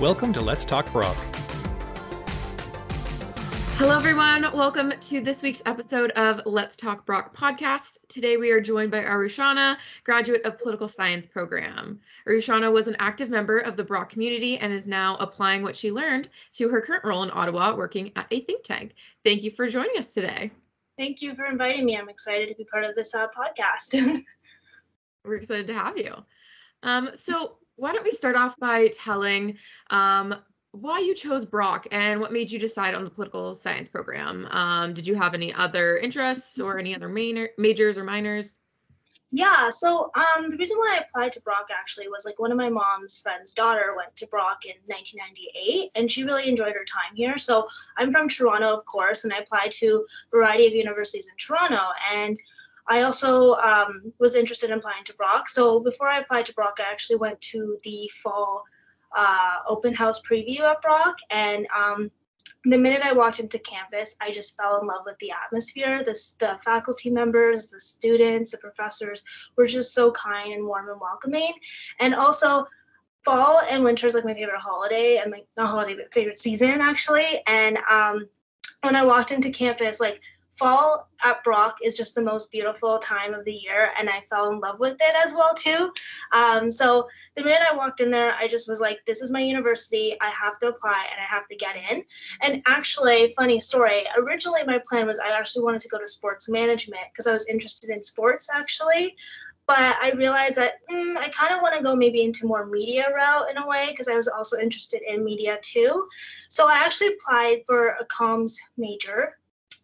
Welcome to Let's Talk Brock. Hello, everyone. Welcome to this week's episode of Let's Talk Brock podcast. Today, we are joined by Arushana, graduate of Political Science program. Arushana was an active member of the Brock community and is now applying what she learned to her current role in Ottawa, working at a think tank. Thank you for joining us today. Thank you for inviting me. I'm excited to be part of this uh, podcast. We're excited to have you. Um, so, why don't we start off by telling um, why you chose Brock and what made you decide on the political science program. Um, did you have any other interests or any other minor, majors or minors? Yeah, so um, the reason why I applied to Brock actually was like one of my mom's friend's daughter went to Brock in 1998 and she really enjoyed her time here. So I'm from Toronto, of course, and I applied to a variety of universities in Toronto. And I also um, was interested in applying to Brock. So before I applied to Brock, I actually went to the fall uh, open house preview at Brock. And um, the minute I walked into campus, I just fell in love with the atmosphere. The, the faculty members, the students, the professors were just so kind and warm and welcoming. And also, fall and winter is like my favorite holiday and like not holiday, but favorite season actually. And um, when I walked into campus, like fall at Brock is just the most beautiful time of the year, and I fell in love with it as well too. Um, so the minute I walked in there, I just was like, "This is my university. I have to apply and I have to get in." And actually, funny story. Originally, my plan was I actually wanted to go to sports management because I was interested in sports actually. But I realized that mm, I kind of want to go maybe into more media route in a way because I was also interested in media too. So I actually applied for a comms major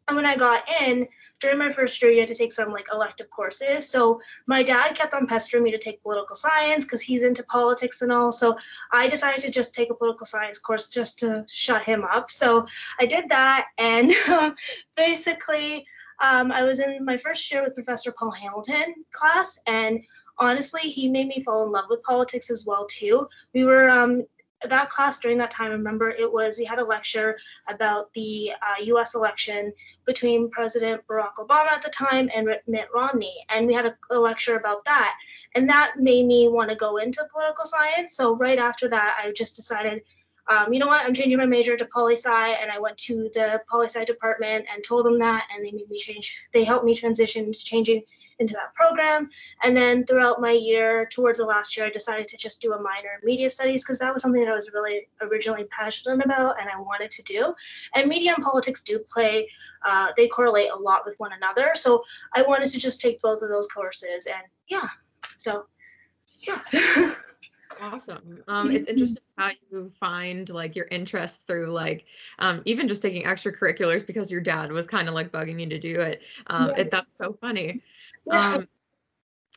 and when I got in, during my first year, you had to take some like elective courses. So my dad kept on pestering me to take political science because he's into politics and all. So I decided to just take a political science course just to shut him up. So I did that. And basically, um, I was in my first year with Professor Paul Hamilton class. And honestly, he made me fall in love with politics as well too. We were um, that class during that time, I remember it was we had a lecture about the uh, U.S. election between President Barack Obama at the time and Mitt Romney, and we had a, a lecture about that, and that made me want to go into political science. So right after that, I just decided. Um, you know what? I'm changing my major to poli sci, and I went to the poli sci department and told them that, and they made me change. They helped me transition to changing into that program. And then throughout my year, towards the last year, I decided to just do a minor in media studies because that was something that I was really originally passionate about and I wanted to do. And media and politics do play, uh, they correlate a lot with one another. So I wanted to just take both of those courses. And yeah, so yeah. awesome um it's interesting how you find like your interest through like um even just taking extracurriculars because your dad was kind of like bugging you to do it um yeah. it, that's so funny um,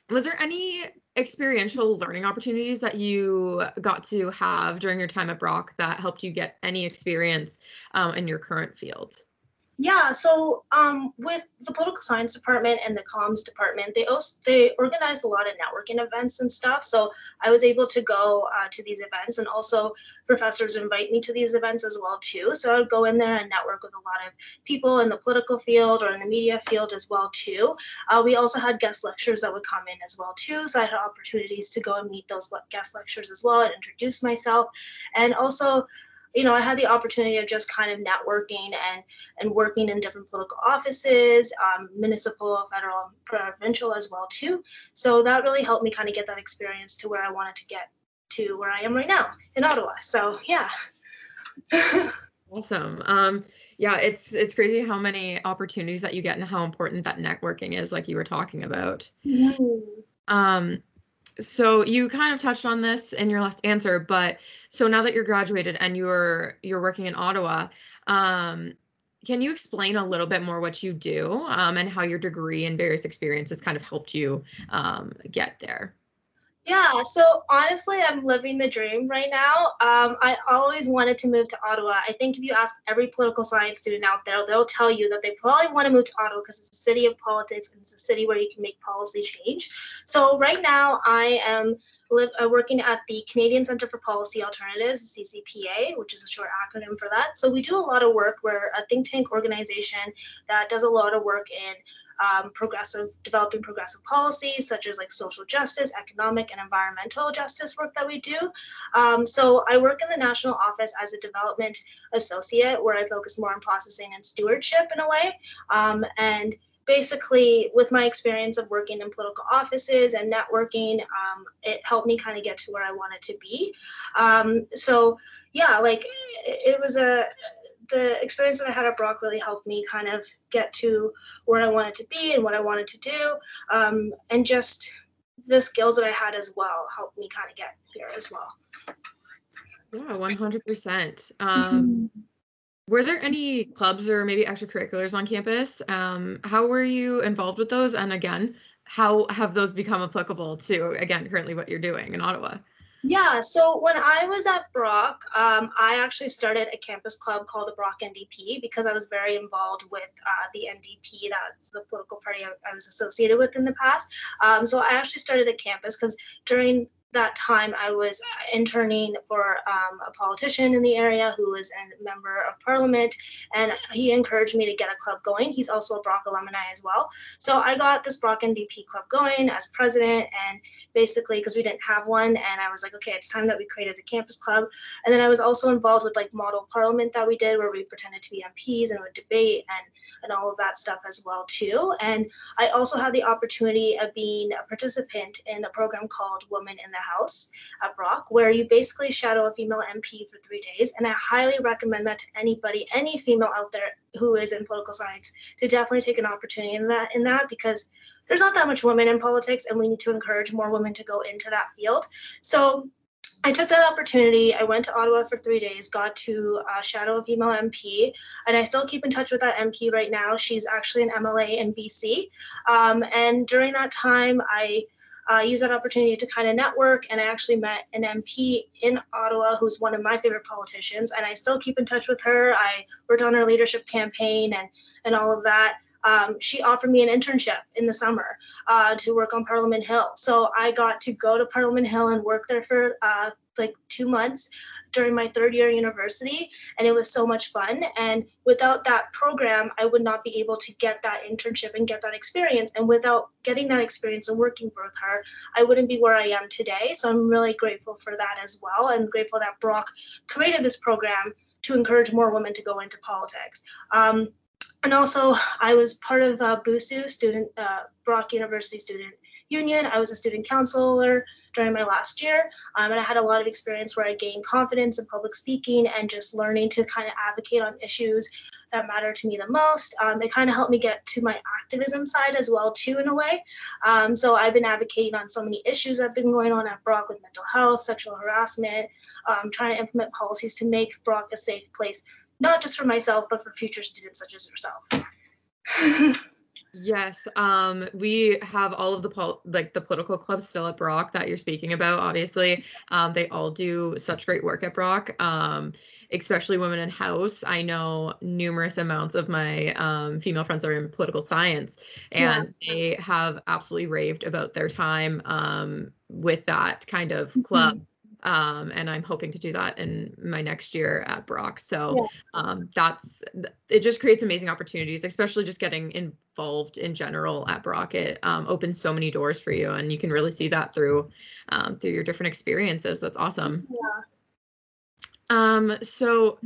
was there any experiential learning opportunities that you got to have during your time at Brock that helped you get any experience um, in your current field? Yeah, so um, with the political science department and the comms department, they also, they organized a lot of networking events and stuff. So I was able to go uh, to these events, and also professors invite me to these events as well too. So I would go in there and network with a lot of people in the political field or in the media field as well too. Uh, we also had guest lectures that would come in as well too. So I had opportunities to go and meet those guest lectures as well and introduce myself, and also you know, I had the opportunity of just kind of networking and and working in different political offices, um, municipal, federal, provincial as well too. So that really helped me kind of get that experience to where I wanted to get to where I am right now in Ottawa. So yeah. awesome. Um, yeah, it's it's crazy how many opportunities that you get and how important that networking is, like you were talking about. Mm-hmm. Um, so you kind of touched on this in your last answer but so now that you're graduated and you're you're working in ottawa um, can you explain a little bit more what you do um, and how your degree and various experiences kind of helped you um, get there yeah, so honestly, I'm living the dream right now. Um, I always wanted to move to Ottawa. I think if you ask every political science student out there, they'll tell you that they probably want to move to Ottawa because it's a city of politics and it's a city where you can make policy change. So right now, I am live, uh, working at the Canadian Centre for Policy Alternatives, CCPA, which is a short acronym for that. So we do a lot of work. We're a think tank organization that does a lot of work in um, progressive, developing progressive policies such as like social justice, economic, and environmental justice work that we do. Um, so I work in the national office as a development associate, where I focus more on processing and stewardship in a way. Um, and basically with my experience of working in political offices and networking um, it helped me kind of get to where i wanted to be um, so yeah like it, was a the experience that i had at brock really helped me kind of get to where i wanted to be and what i wanted to do um, and just the skills that i had as well helped me kind of get here as well yeah 100% um, mm-hmm were there any clubs or maybe extracurriculars on campus? Um, how were you involved with those? And again, how have those become applicable to, again, currently what you're doing in Ottawa? Yeah, so when I was at Brock, um, I actually started a campus club called the Brock NDP because I was very involved with uh, the NDP, that's the political party I, I, was associated with in the past. Um, so I actually started a campus because during that time I was interning for um, a politician in the area who was a member of parliament, and he encouraged me to get a club going. He's also a Brock alumni as well. So I got this Brock NDP club going as president, and basically because we didn't have one, and I was like, okay, it's time that we created a campus club. And then I was also involved with like model parliament that we did, where we pretended to be MPs and would debate and and all of that stuff as well too. And I also had the opportunity of being a participant in a program called Women in the House at Brock, where you basically shadow a female MP for three days. And I highly recommend that to anybody, any female out there who is in political science, to definitely take an opportunity in that in that because there's not that much women in politics, and we need to encourage more women to go into that field. So I took that opportunity. I went to Ottawa for three days, got to uh, shadow a female MP, and I still keep in touch with that MP right now. She's actually an MLA in BC. Um, and during that time, I uh, used that opportunity to kind of network, and I actually met an MP in Ottawa who's one of my favorite politicians, and I still keep in touch with her. I worked on her leadership campaign and and all of that um, she offered me an internship in the summer uh, to work on Parliament Hill. So I got to go to Parliament Hill and work there for uh, like two months during my third year university, and it was so much fun. And without that program, I would not be able to get that internship and get that experience. And without getting that experience and working with her, I wouldn't be where I am today. So I'm really grateful for that as well. I'm grateful that Brock created this program to encourage more women to go into politics. Um, and also, I was part of uh, BUSU, student uh, Brock University Student Union. I was a student counselor during my last year, um, and I had a lot of experience where I gained confidence in public speaking and just learning to kind of advocate on issues that matter to me the most. Um, it kind of helped me get to my activism side as well too, in a way. Um, so I've been advocating on so many issues that have been going on at Brock with mental health, sexual harassment, um, trying to implement policies to make Brock a safe place not just for myself, but for future students such as yourself. yes, um, we have all of the pol- like the political clubs still at Brock that you're speaking about. Obviously, um, they all do such great work at Brock. Um, especially women in house. I know numerous amounts of my um, female friends are in political science, and yeah. they have absolutely raved about their time um, with that kind of club. Mm-hmm um, and I'm hoping to do that in my next year at Brock. So yeah. um, that's it. Just creates amazing opportunities, especially just getting involved in general at Brock. It um, opens so many doors for you, and you can really see that through um, through your different experiences. That's awesome. Yeah. Um. So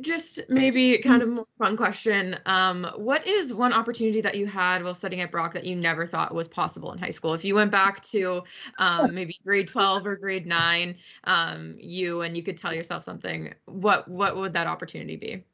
just maybe kind of more fun question. Um, what is one opportunity that you had while studying at Brock that you never thought was possible in high school? If you went back to um, maybe grade 12 or grade nine, um, you and you could tell yourself something, what what would that opportunity be?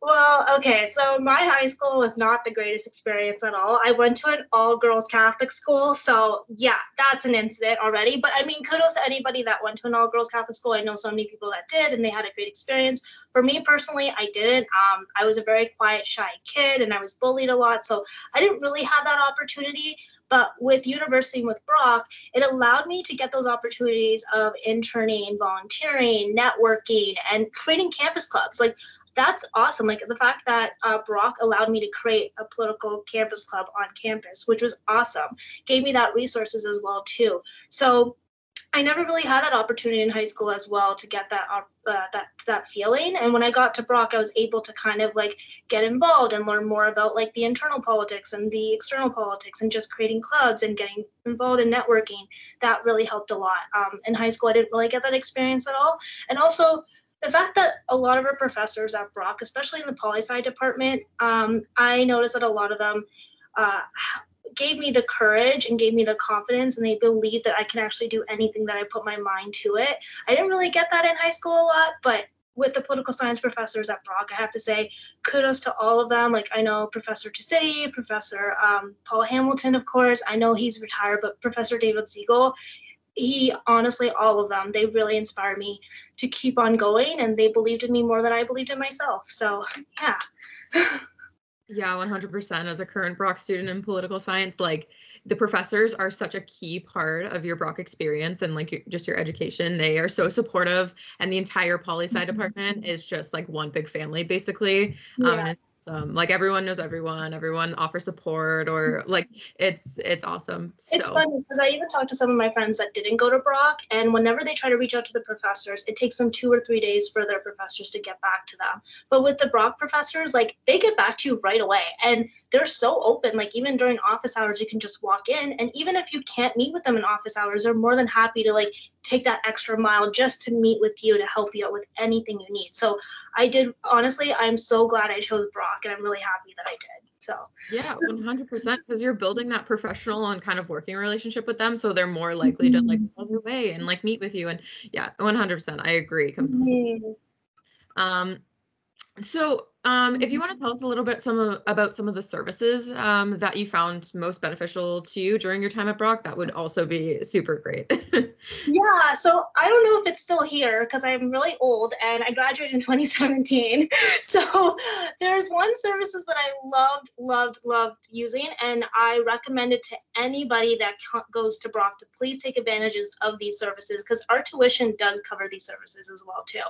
Well, okay, so my high school was not the greatest experience at all. I went to an all girls Catholic school, so yeah, that's an incident already. But I mean, kudos to anybody that went to an all girls Catholic school. I know so many people that did, and they had a great experience. For me personally, I didn't. Um, I was a very quiet, shy kid, and I was bullied a lot, so I didn't really have that opportunity. But with university and with Brock, it allowed me to get those opportunities of interning, volunteering, networking, and creating campus clubs. Like that's awesome. Like the fact that uh, Brock allowed me to create a political campus club on campus, which was awesome, gave me that resources as well too. So I never really had that opportunity in high school as well to get that uh, that that feeling. And when I got to Brock, I was able to kind of like get involved and learn more about like the internal politics and the external politics and just creating clubs and getting involved in networking. That really helped a lot. Um, in high school, I didn't really get that experience at all. And also the fact that a lot of our professors at Brock, especially in the poli sci department, um, I noticed that a lot of them uh, gave me the courage and gave me the confidence and they believed that I can actually do anything that I put my mind to it. I didn't really get that in high school a lot, but with the political science professors at Brock, I have to say kudos to all of them. Like I know Professor Tossutti, Professor um, Paul Hamilton, of course. I know he's retired, but Professor David Siegel, he honestly, all of them, they really inspired me to keep on going and they believed in me more than I believed in myself. So yeah. Yeah, 100%. As a current Brock student in political science, like the professors are such a key part of your Brock experience and like just your education. They are so supportive, and the entire poli sci mm-hmm. department is just like one big family, basically. Yeah. Um, awesome. Like everyone knows everyone. Everyone offers support, or like it's it's awesome. So. It's funny because I even talked to some of my friends that didn't go to Brock, and whenever they try to reach out to the professors, it takes them two or three days for their professors to get back to them. But with the Brock professors, like they get back to you right away, and they're so open. Like even during office hours, you can just walk in, and even if you can't meet with them in office hours, they're more than happy to like take that extra mile just to meet with you to help you out with anything you need. So I did honestly, I'm so glad I chose Brock and I'm really happy that I did. So yeah, 100% because you're building that professional and kind of working relationship with them. So they're more likely mm-hmm. to like go their way and like meet with you. And yeah, 100%. I agree completely. Mm-hmm. Um, so um, if you want to tell us a little bit some of, about some of the services um, that you found most beneficial to you during your time at Brock, that would also be super great. yeah, so I don't know if it's still here because I'm really old and I graduated in 2017. So there's one services that I loved, loved, loved using, and I recommend it to anybody that goes to Brock to please take advantages of these services because our tuition does cover these services as well too.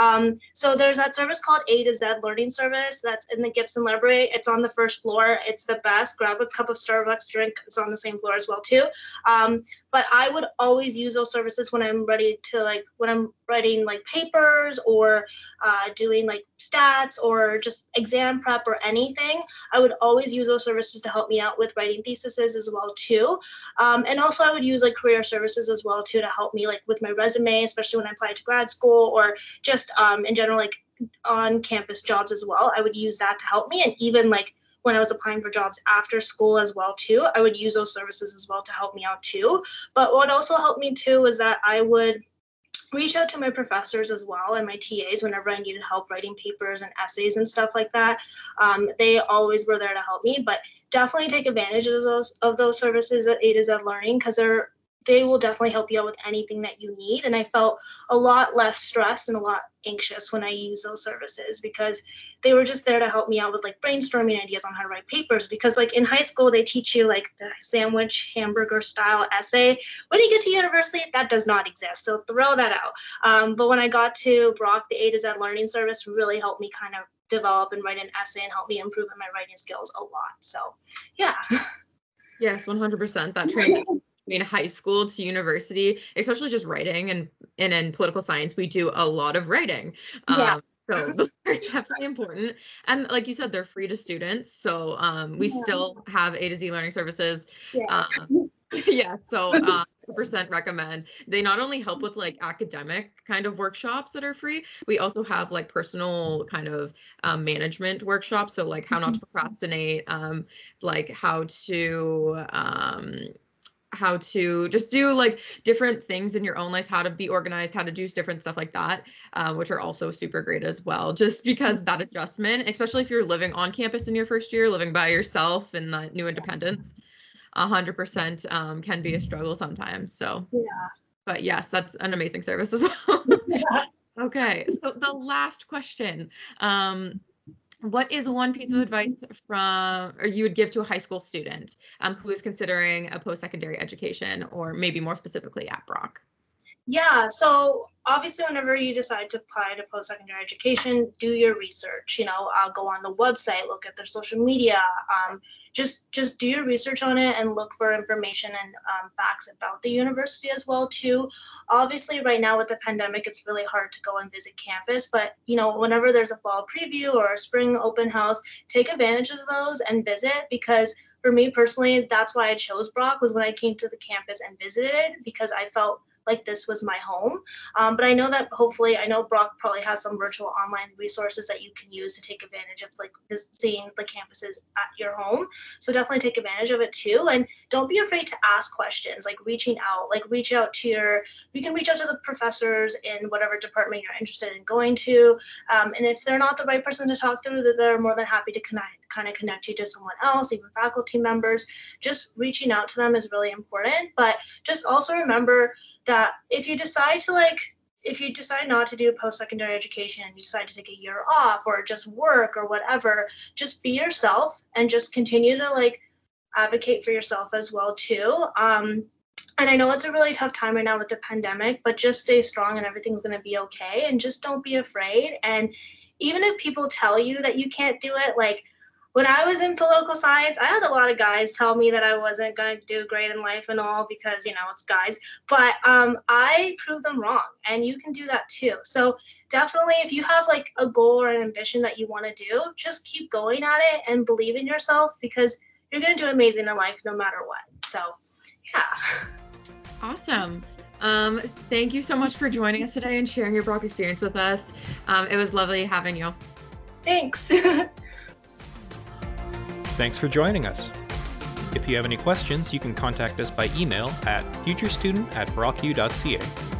Um, so there's that service called A to Z Learning Service that's in the Gibson Library. It's on the first floor. It's the best. Grab a cup of Starbucks drink. It's on the same floor as well too. Um, but I would always use those services when I'm ready to like when I'm writing like papers or uh, doing like stats or just exam prep or anything. I would always use those services to help me out with writing theses as well too. Um, and also I would use like career services as well too to help me like with my resume, especially when I apply to grad school or just um, in general like on campus jobs as well. I would use that to help me. And even like when I was applying for jobs after school as well too, I would use those services as well to help me out too. But what also helped me too was that I would reach out to my professors as well and my TAs whenever I needed help writing papers and essays and stuff like that. Um, they always were there to help me, but definitely take advantage of those of those services at A to Z Learning because they're they will definitely help you out with anything that you need. And I felt a lot less stressed and a lot anxious when I used those services because they were just there to help me out with like brainstorming ideas on how to write papers. Because like in high school, they teach you like the sandwich hamburger style essay. When you get to university, that does not exist. So throw that out. Um, but when I got to Brock, the A to Z learning service really helped me kind of develop and write an essay and help me improve in my writing skills a lot. So yeah. Yes, 100%. That transition mean high school to university especially just writing and and in political science we do a lot of writing. Yeah. Um, so they're definitely important. And like you said they're free to students. So um, we yeah. still have a to z learning services. Yeah, um, yeah so uh, percent recommend. They not only help with like academic kind of workshops that are free we also have like personal kind of um, management workshops. So like how not to mm-hmm. procrastinate um, like how to um, how to just do like different things in your own life, how to be organized, how to do different stuff like that, uh, which are also super great as well. Just because that adjustment, especially if you're living on campus in your first year, living by yourself and the new independence, 100% um, can be a struggle sometimes. So, yeah. But yes, that's an amazing service as well. yeah. Okay, so the last question. Um, what is one piece of advice from or you would give to a high school student um, who is considering a post-secondary education or maybe more specifically at brock? Yeah so obviously whenever you decide to apply to post-secondary education do your research you know uh, go on the website look at their social media um, just just do your research on it and look for information and um, facts about the university as well too. Obviously, right now with the pandemic, it's really hard to go and visit campus, but you know, whenever there's a fall preview or a spring open house, take advantage of those and visit because for me personally, that's why I chose Brock was when I came to the campus and visited because I felt like this was my home. Um, but I know that hopefully, I know Brock probably has some virtual online resources that you can use to take advantage of like seeing the campuses at your home. So definitely take advantage of it too. And don't be afraid to ask questions, like reaching out, like reach out to your, you can reach out to the professors in whatever department you're interested in going to. Um, and if they're not the right person to talk through, they're more than happy to connect kind of connect you to someone else, even faculty members. Just reaching out to them is really important. But just also remember that if you decide to like if you decide not to do post-secondary education and you decide to take a year off or just work or whatever just be yourself and just continue to like advocate for yourself as well too. Um, and i know it's a really tough time right now with the pandemic but just stay strong and everything's going to be okay and just don't be afraid. And even if people tell you that you can't do it like when I was in political science, I had a lot of guys tell me that I wasn't going to do great in life and all because, you know, it's guys. But um, I proved them wrong, and you can do that too. So definitely, if you have like a goal or an ambition that you want to do, just keep going at it and believe in yourself because you're going to do amazing in life no matter what. So, yeah. Awesome. Um, thank you so much for joining us today and sharing your Brock experience with us. Um, it was lovely having you. Thanks. Thanks for joining us. If you have any questions, you can contact us by email at futurestudent at brocku.ca.